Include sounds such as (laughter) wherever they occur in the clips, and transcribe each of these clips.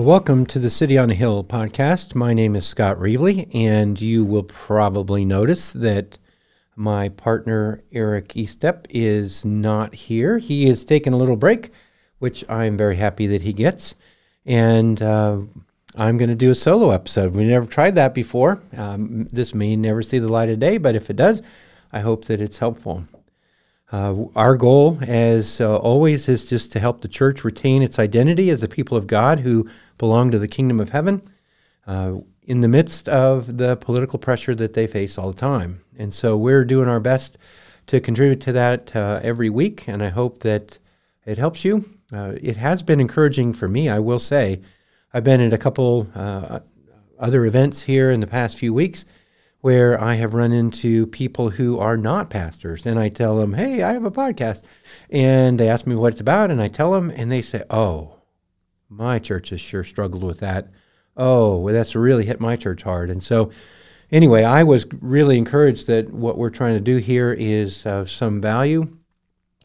Well, welcome to the City on a Hill podcast. My name is Scott Reevely, and you will probably notice that my partner Eric Estep is not here. He is taking a little break, which I'm very happy that he gets. And uh, I'm going to do a solo episode. We never tried that before. Um, this may never see the light of day, but if it does, I hope that it's helpful. Uh, our goal, as uh, always, is just to help the church retain its identity as a people of God who belong to the kingdom of heaven uh, in the midst of the political pressure that they face all the time. And so we're doing our best to contribute to that uh, every week, and I hope that it helps you. Uh, it has been encouraging for me, I will say. I've been at a couple uh, other events here in the past few weeks where I have run into people who are not pastors, and I tell them, "Hey, I have a podcast," and they ask me what it's about, and I tell them, and they say, "Oh, my church has sure struggled with that. Oh, well, that's really hit my church hard." And so, anyway, I was really encouraged that what we're trying to do here is of some value,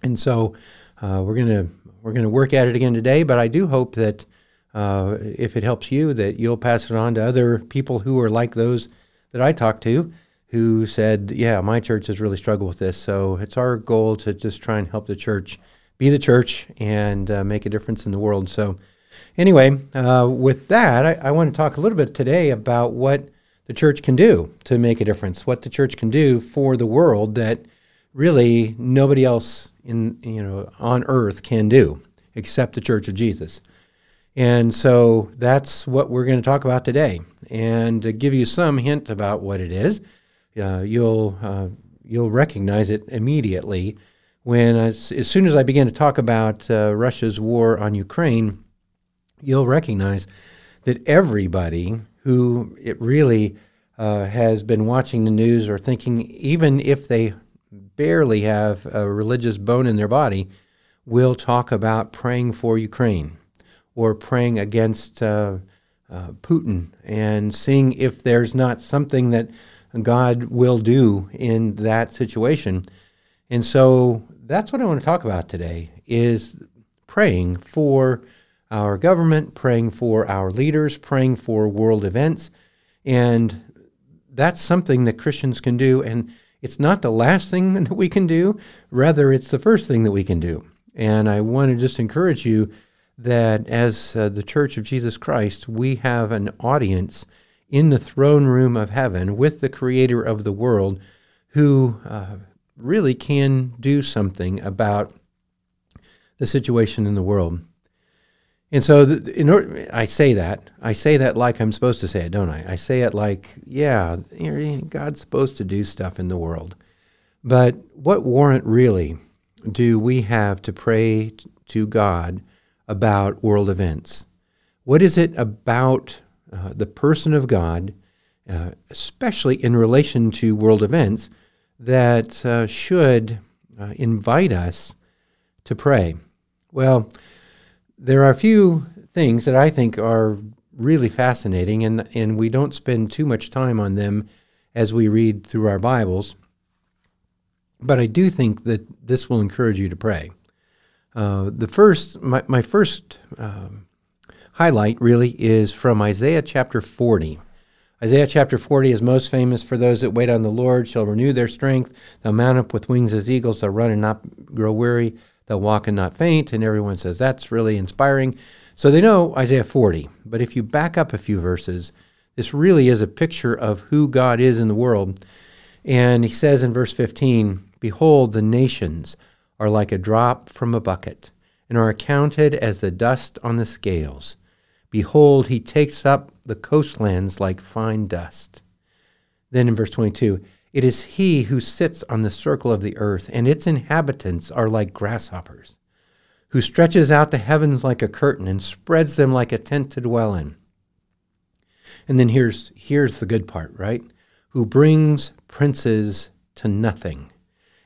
and so uh, we're gonna we're gonna work at it again today. But I do hope that uh, if it helps you, that you'll pass it on to other people who are like those that I talked to who said, Yeah, my church has really struggled with this. So it's our goal to just try and help the church be the church and uh, make a difference in the world. So, anyway, uh, with that, I, I, want to talk a little bit today about what the church can do to make a difference, what the church can do for the world that really nobody else in you know on earth can do except the Church of Jesus. And so that's what we're going to talk about today. And to give you some hint about what it is, uh, you'll uh, you'll recognize it immediately when, as, as, soon as I begin to talk about uh, Russia's war on Ukraine, you'll recognize that everybody who it really uh, has been watching the news or thinking, even if they barely have a religious bone in their body, will talk about praying for Ukraine or praying against uh, uh, Putin and seeing if there's not something that God will do in that situation. And so that's what I want to talk about today is praying for our government, praying for our leaders, praying for world events. And that's something that Christians can do. And it's not the last thing (laughs) that we can do, rather, it's the first thing that we can do. And I want to just encourage you that as uh, the Church of Jesus Christ, we have an audience in the throne room of heaven with the Creator of the world who uh, really can do something about the situation in the world. And so, in order, I say that. I say that like I'm supposed to say it, don't I? I say it like, yeah, God's supposed to do stuff in the world. But what warrant really do we have to pray to God about world events? What is it about uh, the person of God, uh, especially in relation to world events, that uh, should uh, invite us to pray? Well, there are a few things that I think are really fascinating, and, and we don't spend too much time on them as we read through our Bibles. But I do think that this will encourage you to pray. Uh, the first, my, my first um, highlight really is from Isaiah chapter 40. Isaiah chapter 40 is most famous for those that wait on the Lord shall renew their strength. They'll mount up with wings as eagles. They'll run and not grow weary. They'll walk and not faint. And everyone says that's really inspiring. So they know Isaiah 40. But if you back up a few verses, this really is a picture of who God is in the world. And he says in verse 15, Behold, the nations are like a drop from a bucket, and are accounted as the dust on the scales. Behold, he takes up the coastlands like fine dust. Then in verse 22, it is he who sits on the circle of the earth, and its inhabitants are like grasshoppers, who stretches out the heavens like a curtain and spreads them like a tent to dwell in. And then here's here's the good part, right? Who brings princes to nothing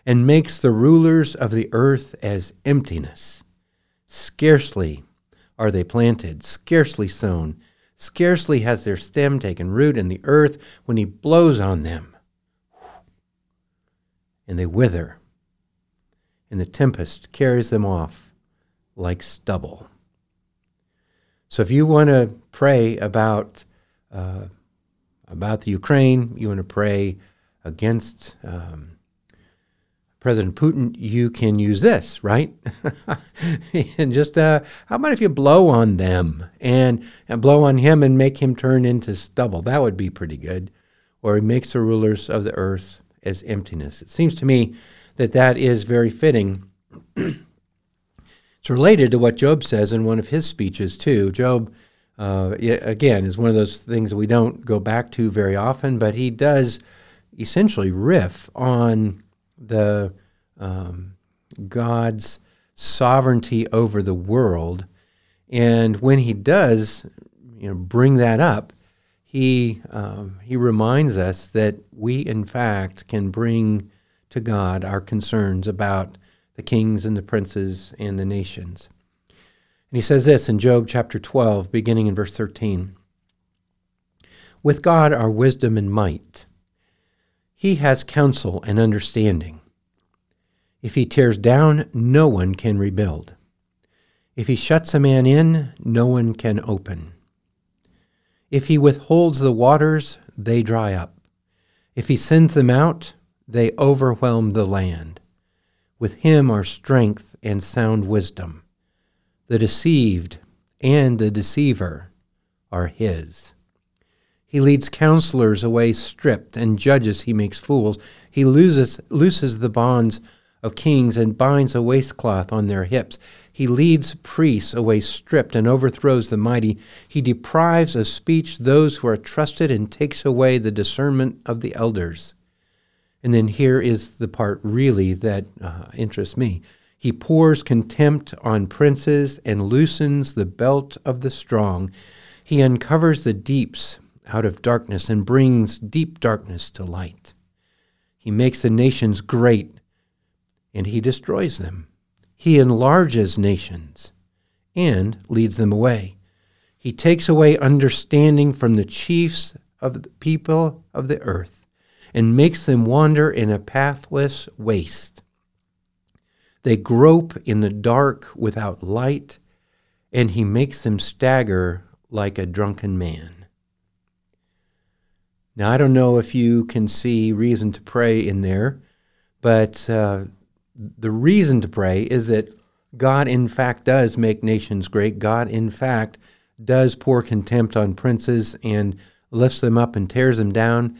and makes the rulers of the earth as emptiness. Scarcely are they planted, scarcely sown, scarcely has their stem taken root in the earth when he blows on them. And they wither, and the tempest carries them off like stubble. So if you want to pray about uh, about the Ukraine, you want to pray against um, President Putin, you can use this, right? (laughs) and just uh, how about if you blow on them and, and blow on him and make him turn into stubble? That would be pretty good. Or he makes the rulers of the earth as emptiness. It seems to me that that is very fitting. it's related to what Job says in one of his speeches too. Job, uh, again, is one of those things that we don't go back to very often, but he does essentially riff on the um, God's sovereignty over the world. And when he does, you know, bring that up, he um, he reminds us that we, in fact, can bring to God our concerns about the kings and the princes and the nations. And he says this in Job chapter 12, beginning in verse 13 With God are wisdom and might. He has counsel and understanding. If he tears down, no one can rebuild. If he shuts a man in, no one can open. If he withholds the waters, they dry up. If he sends them out, they overwhelm the land. With him are strength and sound wisdom. The deceived and the deceiver are his. He leads counselors away stripped, and judges he makes fools. He loses, looses the bonds of kings and binds a waistcloth on their hips. He leads priests away stripped and overthrows the mighty. He deprives of speech those who are trusted and takes away the discernment of the elders. And then here is the part really that uh, interests me. He pours contempt on princes and loosens the belt of the strong. He uncovers the deeps out of darkness and brings deep darkness to light. He makes the nations great and he destroys them. He enlarges nations and leads them away. He takes away understanding from the chiefs of the people of the earth and makes them wander in a pathless waste. They grope in the dark without light, and he makes them stagger like a drunken man. Now, I don't know if you can see reason to pray in there, but uh, the reason to pray is that God, in fact, does make nations great. God, in fact, does pour contempt on princes and lifts them up and tears them down.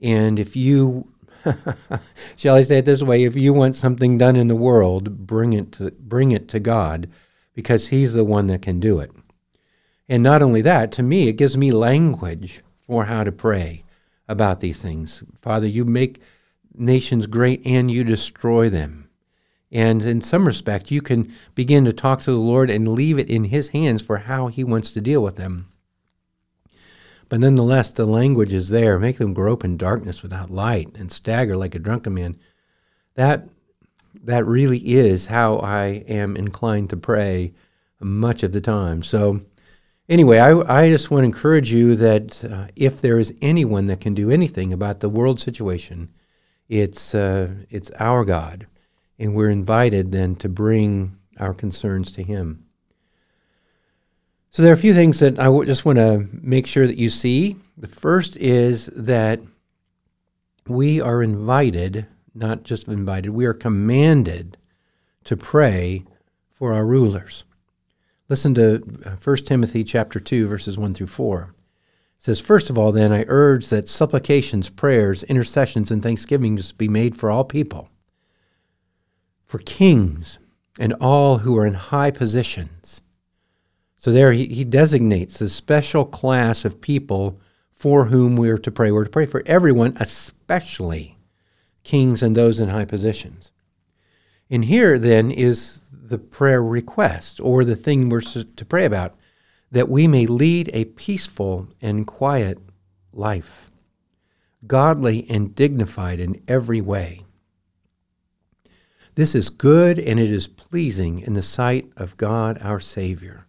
And if you, (laughs) shall I say it this way, if you want something done in the world, bring it to bring it to God, because He's the one that can do it. And not only that, to me, it gives me language for how to pray about these things. Father, you make nations great and you destroy them. And in some respect, you can begin to talk to the Lord and leave it in His hands for how He wants to deal with them. But nonetheless, the language is there. Make them grope in darkness without light and stagger like a drunken man. That, that really is how I am inclined to pray much of the time. So, anyway, I, I just want to encourage you that uh, if there is anyone that can do anything about the world situation, it's, uh, it's our God and we're invited then to bring our concerns to Him. So there are a few things that I w- just want to make sure that you see. The first is that we are invited, not just invited, we are commanded to pray for our rulers. Listen to uh, 1 Timothy chapter 2 verses 1 through 4. It says, First of all, then, I urge that supplications, prayers, intercessions, and thanksgivings be made for all people for kings and all who are in high positions. So there he, he designates a special class of people for whom we're to pray. We're to pray for everyone, especially kings and those in high positions. And here then is the prayer request or the thing we're to pray about that we may lead a peaceful and quiet life, godly and dignified in every way. This is good and it is pleasing in the sight of God our Savior,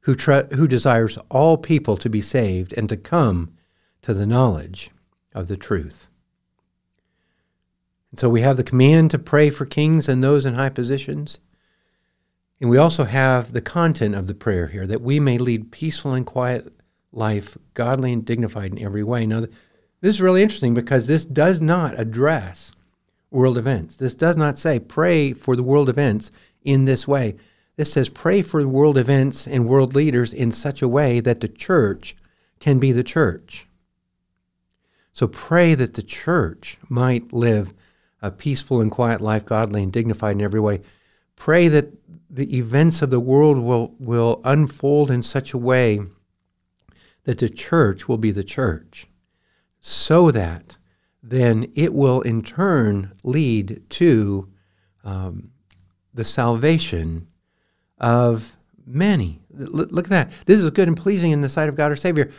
who, tr- who desires all people to be saved and to come to the knowledge of the truth. And so we have the command to pray for kings and those in high positions. And we also have the content of the prayer here that we may lead peaceful and quiet life, godly and dignified in every way. Now, this is really interesting because this does not address world events. This does not say pray for the world events in this way. This says pray for world events and world leaders in such a way that the church can be the church. So pray that the church might live a peaceful and quiet life, godly and dignified in every way. Pray that the events of the world will, will unfold in such a way that the church will be the church, so that then it will in turn lead to um, the salvation of many. L- look at that. This is good and pleasing in the sight of God our Savior.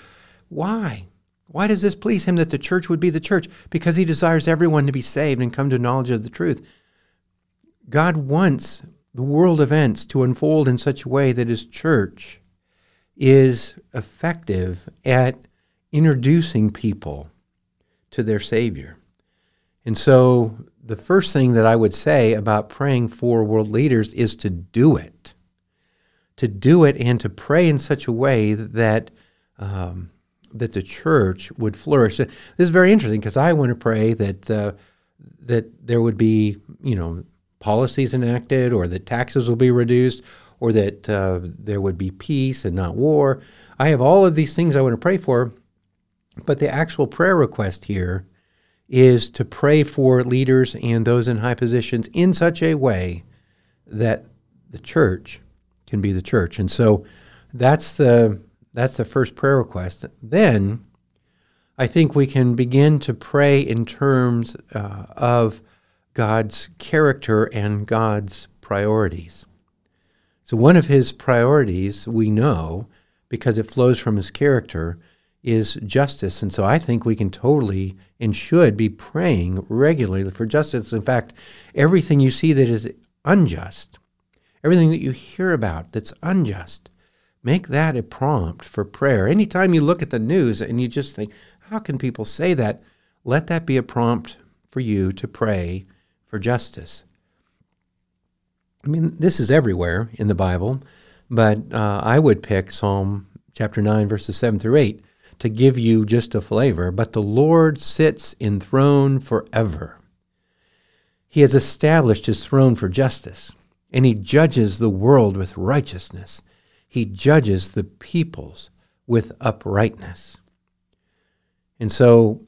Why? Why does this please him that the church would be the church? Because he desires everyone to be saved and come to knowledge of the truth. God wants the world events to unfold in such a way that his church is effective at introducing people to their Savior. And so, the first thing that I would say about praying for world leaders is to do it. To do it and to pray in such a way that um, that the church would flourish. This is very interesting because I want to pray that uh, that there would be, you know, policies enacted, or that taxes will be reduced, or that uh, there would be peace and not war. I have all of these things I want to pray for, but the actual prayer request here is to pray for leaders and those in high positions in such a way that the church can be the church. And so that's the that's the first prayer request. Then I think we can begin to pray in terms uh, of God's character and God's priorities. So, one of his priorities we know because it flows from his character is justice. And so I think we can totally and should be praying regularly for justice. In fact, everything you see that is unjust, everything that you hear about that's unjust, make that a prompt for prayer. Anytime you look at the news and you just think, how can people say that? Let that be a prompt for you to pray for justice. I mean, this is everywhere in the Bible, but uh, I would pick Psalm chapter 9, verses 7 through 8 to give you just a flavor, but the Lord sits enthroned forever. He has established his throne for justice, and he judges the world with righteousness. He judges the peoples with uprightness. And so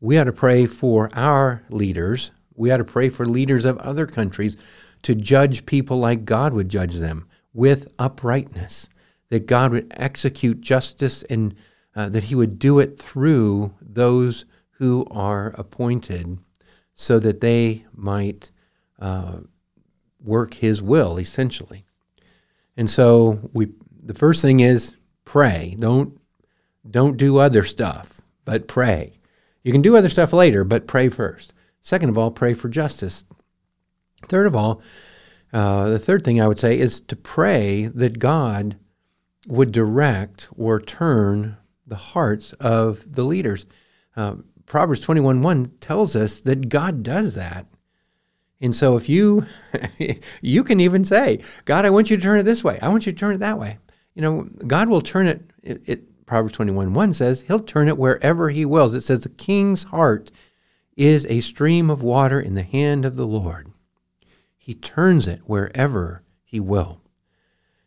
we ought to pray for our leaders. We ought to pray for leaders of other countries to judge people like God would judge them with uprightness, that God would execute justice and uh, that he would do it through those who are appointed so that they might uh, work his will essentially. And so we the first thing is pray. Don't don't do other stuff but pray. You can do other stuff later but pray first second of all pray for justice third of all uh, the third thing i would say is to pray that god would direct or turn the hearts of the leaders. Uh, Proverbs 21 1 tells us that God does that. And so if you (laughs) you can even say, God, I want you to turn it this way. I want you to turn it that way. You know, God will turn it, it, it Proverbs 21 1 says, He'll turn it wherever He wills. It says, The king's heart is a stream of water in the hand of the Lord. He turns it wherever He will.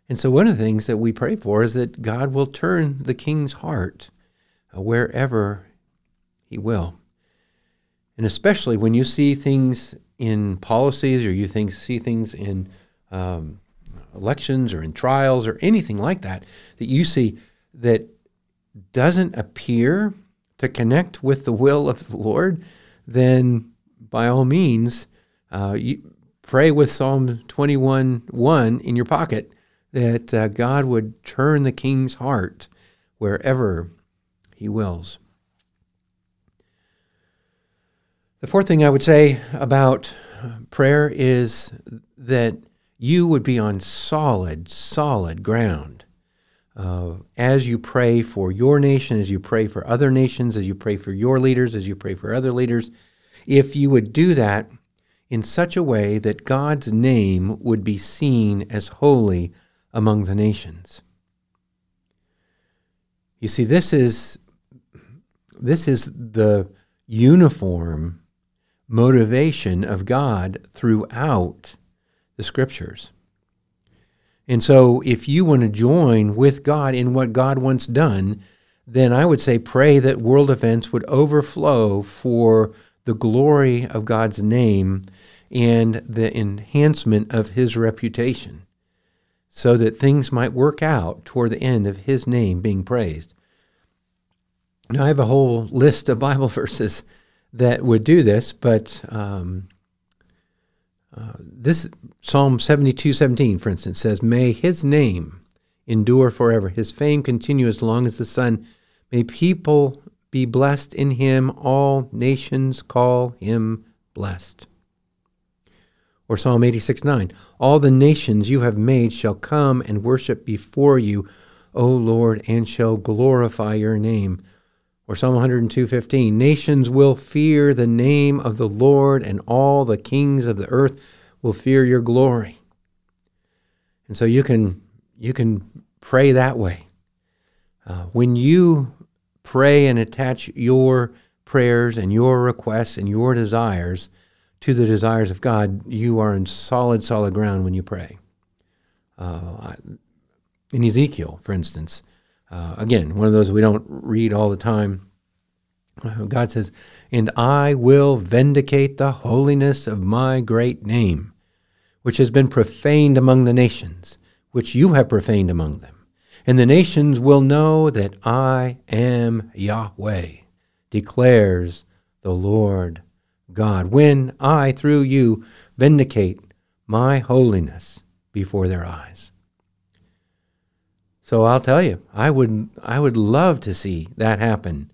And so, one of the things that we pray for is that God will turn the king's heart uh, wherever he will. And especially when you see things in policies or you think, see things in um, elections or in trials or anything like that, that you see that doesn't appear to connect with the will of the Lord, then by all means, uh, you pray with Psalm 21 1 in your pocket that uh, God would turn the king's heart wherever he wills. The fourth thing I would say about prayer is that you would be on solid, solid ground. Uh, as you pray for your nation, as you pray for other nations, as you pray for your leaders, as you pray for other leaders, if you would do that in such a way that God's name would be seen as holy among the nations. You see, this is this is the uniform motivation of God throughout the scriptures. And so, if you want to join with God in what God wants done, then I would say pray that world events would overflow for the glory of God's name and the enhancement of his reputation, so that things might work out toward the end of his name being praised. Now, I have a whole list of Bible (laughs) verses that would do this, but um, this Psalm 72 17, for instance, says, May his name endure forever, his fame continue as long as the sun. May people be blessed in him, all nations call him blessed. Or Psalm 86 9, All the nations you have made shall come and worship before you, O Lord, and shall glorify your name. Or Psalm 102:15, nations will fear the name of the Lord and all the kings of the earth will fear your glory. And so you can you can pray that way. Uh, when you pray and attach your prayers and your requests and your desires to the desires of God, you are in solid, solid ground when you pray. Uh, in Ezekiel, for instance, uh, again, one of those we don't read all the time. Uh, God says, And I will vindicate the holiness of my great name, which has been profaned among the nations, which you have profaned among them. And the nations will know that I am Yahweh, declares the Lord God, when I, through you, vindicate my holiness before their eyes. So I'll tell you, I would I would love to see that happen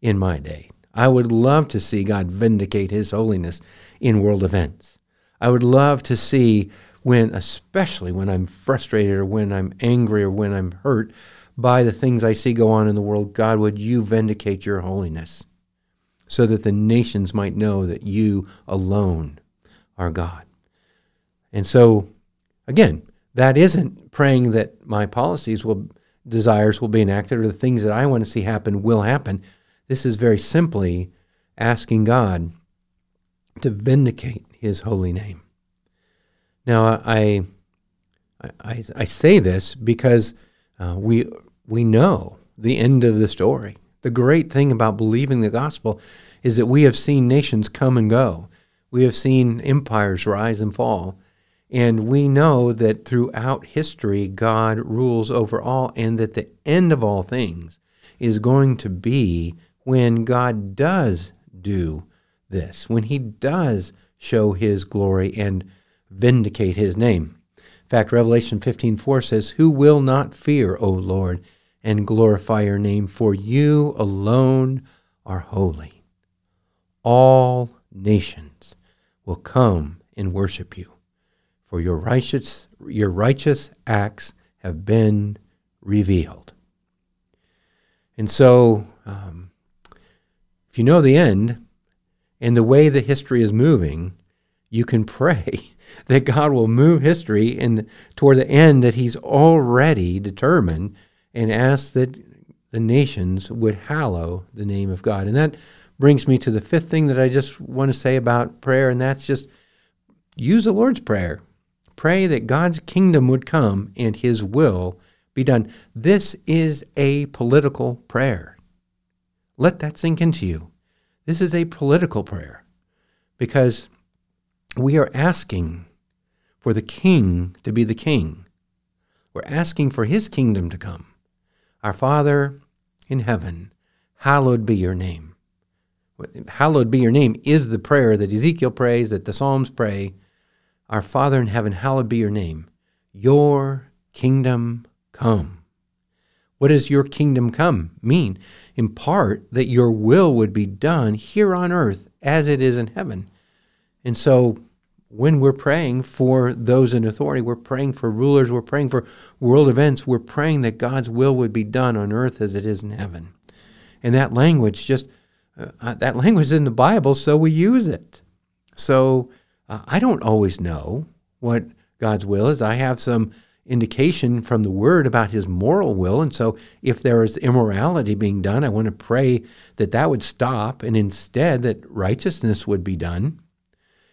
in my day. I would love to see God vindicate his holiness in world events. I would love to see when especially when I'm frustrated or when I'm angry or when I'm hurt by the things I see go on in the world, God, would you vindicate your holiness so that the nations might know that you alone are God. And so again, that isn't praying that my policies will desires will be enacted or the things that I want to see happen will happen. This is very simply asking God to vindicate his holy name. Now I I, I say this because uh, we we know the end of the story. The great thing about believing the gospel is that we have seen nations come and go. We have seen empires rise and fall. And we know that throughout history, God rules over all, and that the end of all things is going to be when God does do this, when He does show His glory and vindicate His name. In fact, Revelation 15:4 says, "Who will not fear, O Lord, and glorify your name, for you alone are holy. All nations will come and worship you." For your righteous, your righteous acts have been revealed. And so, um, if you know the end and the way that history is moving, you can (laughs) pray that God will move history in toward the end that He's already determined, and ask that the nations would hallow the name of God. And that brings me to the fifth thing that I just want to say about prayer, and that's just use the Lord's Prayer. Pray that God's kingdom would come and his will be done. This is a political prayer. Let that sink into you. This is a political prayer because we are asking for the king to be the king. We're asking for his kingdom to come. Our Father in heaven, hallowed be your name. Hallowed be your name is the prayer that Ezekiel prays, that the Psalms pray, our Father in heaven, hallowed be your name. Your kingdom come. What does your kingdom come mean? In part, that your will would be done here on earth as it is in heaven. And so, when we're praying for those in authority, we're praying for rulers, we're praying for world events, we're praying that God's will would be done on earth as it is in heaven. And that language just, uh, uh that language is in the Bible, so we use it. So, uh, I don't always know what God's will is. I have some indication from the word about his moral will. And so, if there is immorality being done, I want to pray that that would stop and instead that righteousness would be done.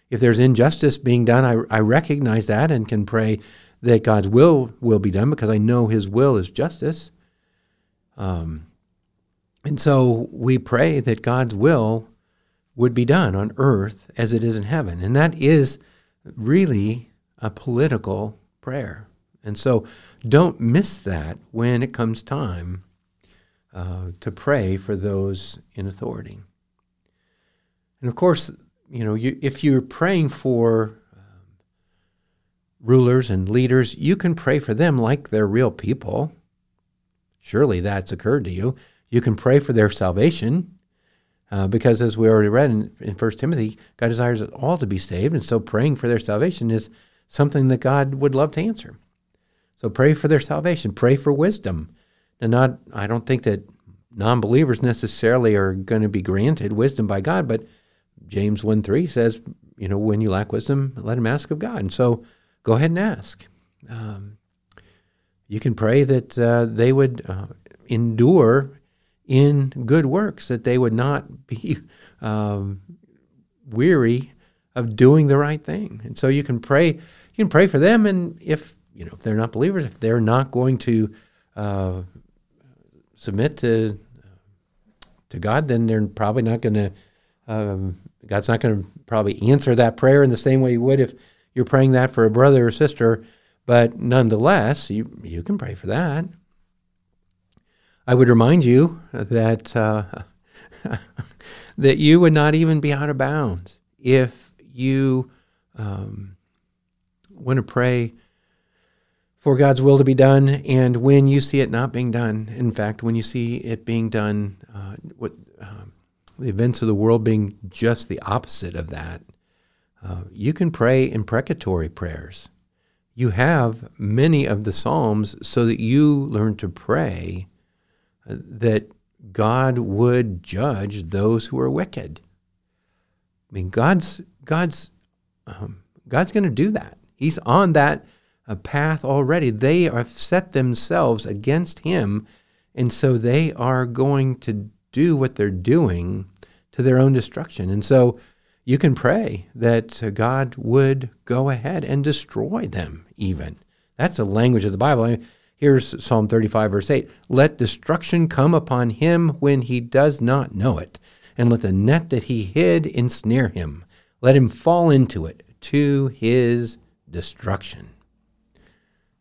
If there's injustice being done, I, I recognize that and can pray that God's will will be done because I know his will is justice. Um, and so we pray that God's will would be done on earth as it is in heaven. And that is really a political prayer. And so don't miss that when it comes time uh, to pray for those in authority. And of course, you know, you, if you're praying for um, rulers and leaders, you can pray for them like they're real people. Surely that's occurred to you. You can pray for their salvation. Uh, because as we already read in, in 1 Timothy, God desires all to be saved, and so praying for their salvation is something that God would love to answer. So pray for their salvation. Pray for wisdom. And not, I don't think that non-believers necessarily are going to be granted wisdom by God, but James 1 3 says, you know, when you lack wisdom, let him ask of God. And so go ahead and ask. Um, you can pray that uh, they would uh, endure in good works, that they would not be (laughs) um, weary of doing the right thing. And so you can pray, you can pray for them, and if you know, if they're not believers, if they're not going to uh, submit to to God, then they're probably not going to. Um, God's not going to probably answer that prayer in the same way He would if you're praying that for a brother or sister. But nonetheless, you you can pray for that. I would remind you that uh, (laughs) that you would not even be out of bounds if you um, want to pray for God's will to be done, and when you see it not being done, in fact, when you see it being done, uh, what uh, the events of the world being just the opposite of that, uh, you can pray imprecatory prayers. You have many of the Psalms so that you learn to pray that God would judge those who are wicked. I mean, God's God's um, God's going to do that. He's on that a path already. They have set themselves against him, and so they are going to do what they're doing to their own destruction. And so you can pray that God would go ahead and destroy them, even. That's the language of the Bible. Here's Psalm 35, verse 8 Let destruction come upon him when he does not know it, and let the net that he hid ensnare him. Let him fall into it to his destruction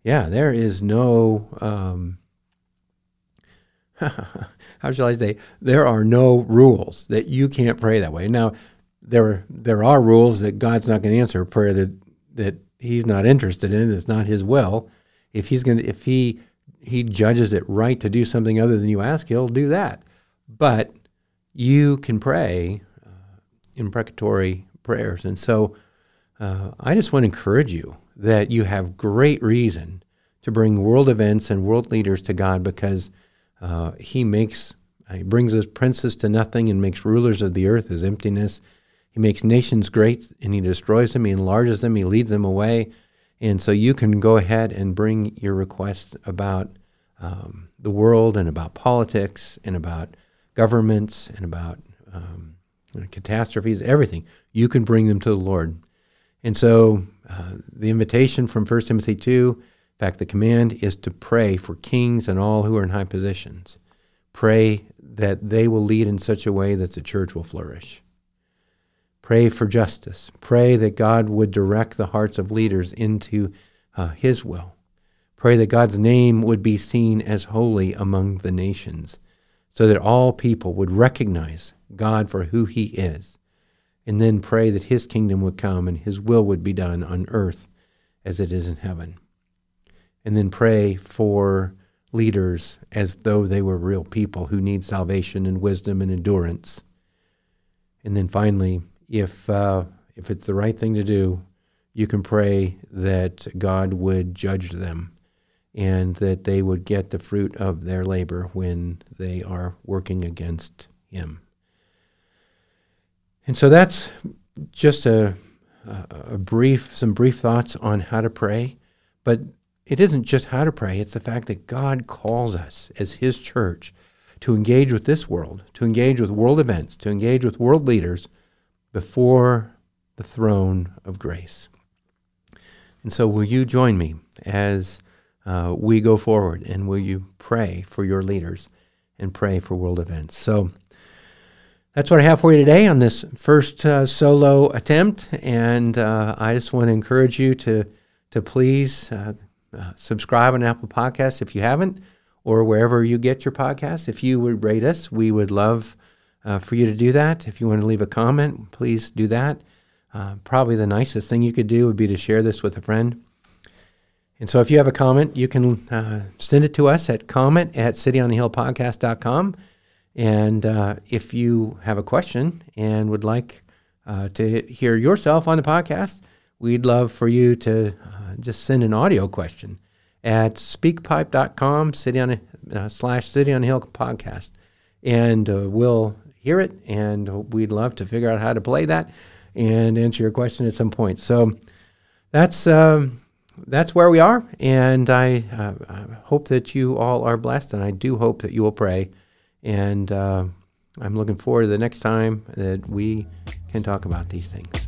yeah, there is no, um, (laughs) how shall I say, there are no rules that you can't pray that way. Now, there there are rules that God's not going to answer a prayer that that He's not interested in. It's not His will. If He's going to, if He He judges it right to do something other than you ask, He'll do that. But you can pray uh, imprecatory prayers, and so uh, I just want to encourage you that you have great reason to bring world events and world leaders to God because uh, He makes He brings His princes to nothing and makes rulers of the earth as emptiness. He makes nations great and He destroys them. He enlarges them. He leads them away. And so you can go ahead and bring your requests about um, the world and about politics and about governments and about um, catastrophes, everything. You can bring them to the Lord. And so uh, the invitation from 1 Timothy 2, in fact, the command is to pray for kings and all who are in high positions. Pray that they will lead in such a way that the church will flourish. Pray for justice. Pray that God would direct the hearts of leaders into uh, His will. Pray that God's name would be seen as holy among the nations, so that all people would recognize God for who He is and then pray that his kingdom would come and his will would be done on earth as it is in heaven. and then pray for leaders as though they were real people who need salvation and wisdom and endurance. And then finally, if uh, if it's the right thing to do, you can pray that God would judge them and that they would get the fruit of their labor when they are working against Him. And so that's just a, a, brief, some brief thoughts on how to pray. But it isn't just how to pray, it's the fact that God calls us as His church to engage with this world, to engage with world events, to engage with world leaders before the throne of grace. And so, will you join me as uh, we go forward and will you pray for your leaders and pray for world events? So, that's what I have for you today on this first uh, solo attempt. And uh, I just want to encourage you to, to please uh, uh, subscribe on Apple Podcasts if you haven't, or wherever you get your podcasts. If you would rate us, we would love uh, for you to do that. If you want to leave a comment, please do that. Uh, probably the nicest thing you could do would be to share this with a friend. And so if you have a comment, you can uh, send it to us at comment at cityonthehillpodcast.com. And uh, if you have a question and would like uh, to hear yourself on the podcast, we'd love for you to uh, just send an audio question at speakpipe.com city on, slash city on hill podcast. And uh, we'll hear it, and we'd love to figure out how to play that and answer your question at some point. So that's um, that's where we are, and I, uh, I, hope that you all are blessed, and I do hope that you will pray. And uh, I'm looking forward to the next time that we can talk about these things.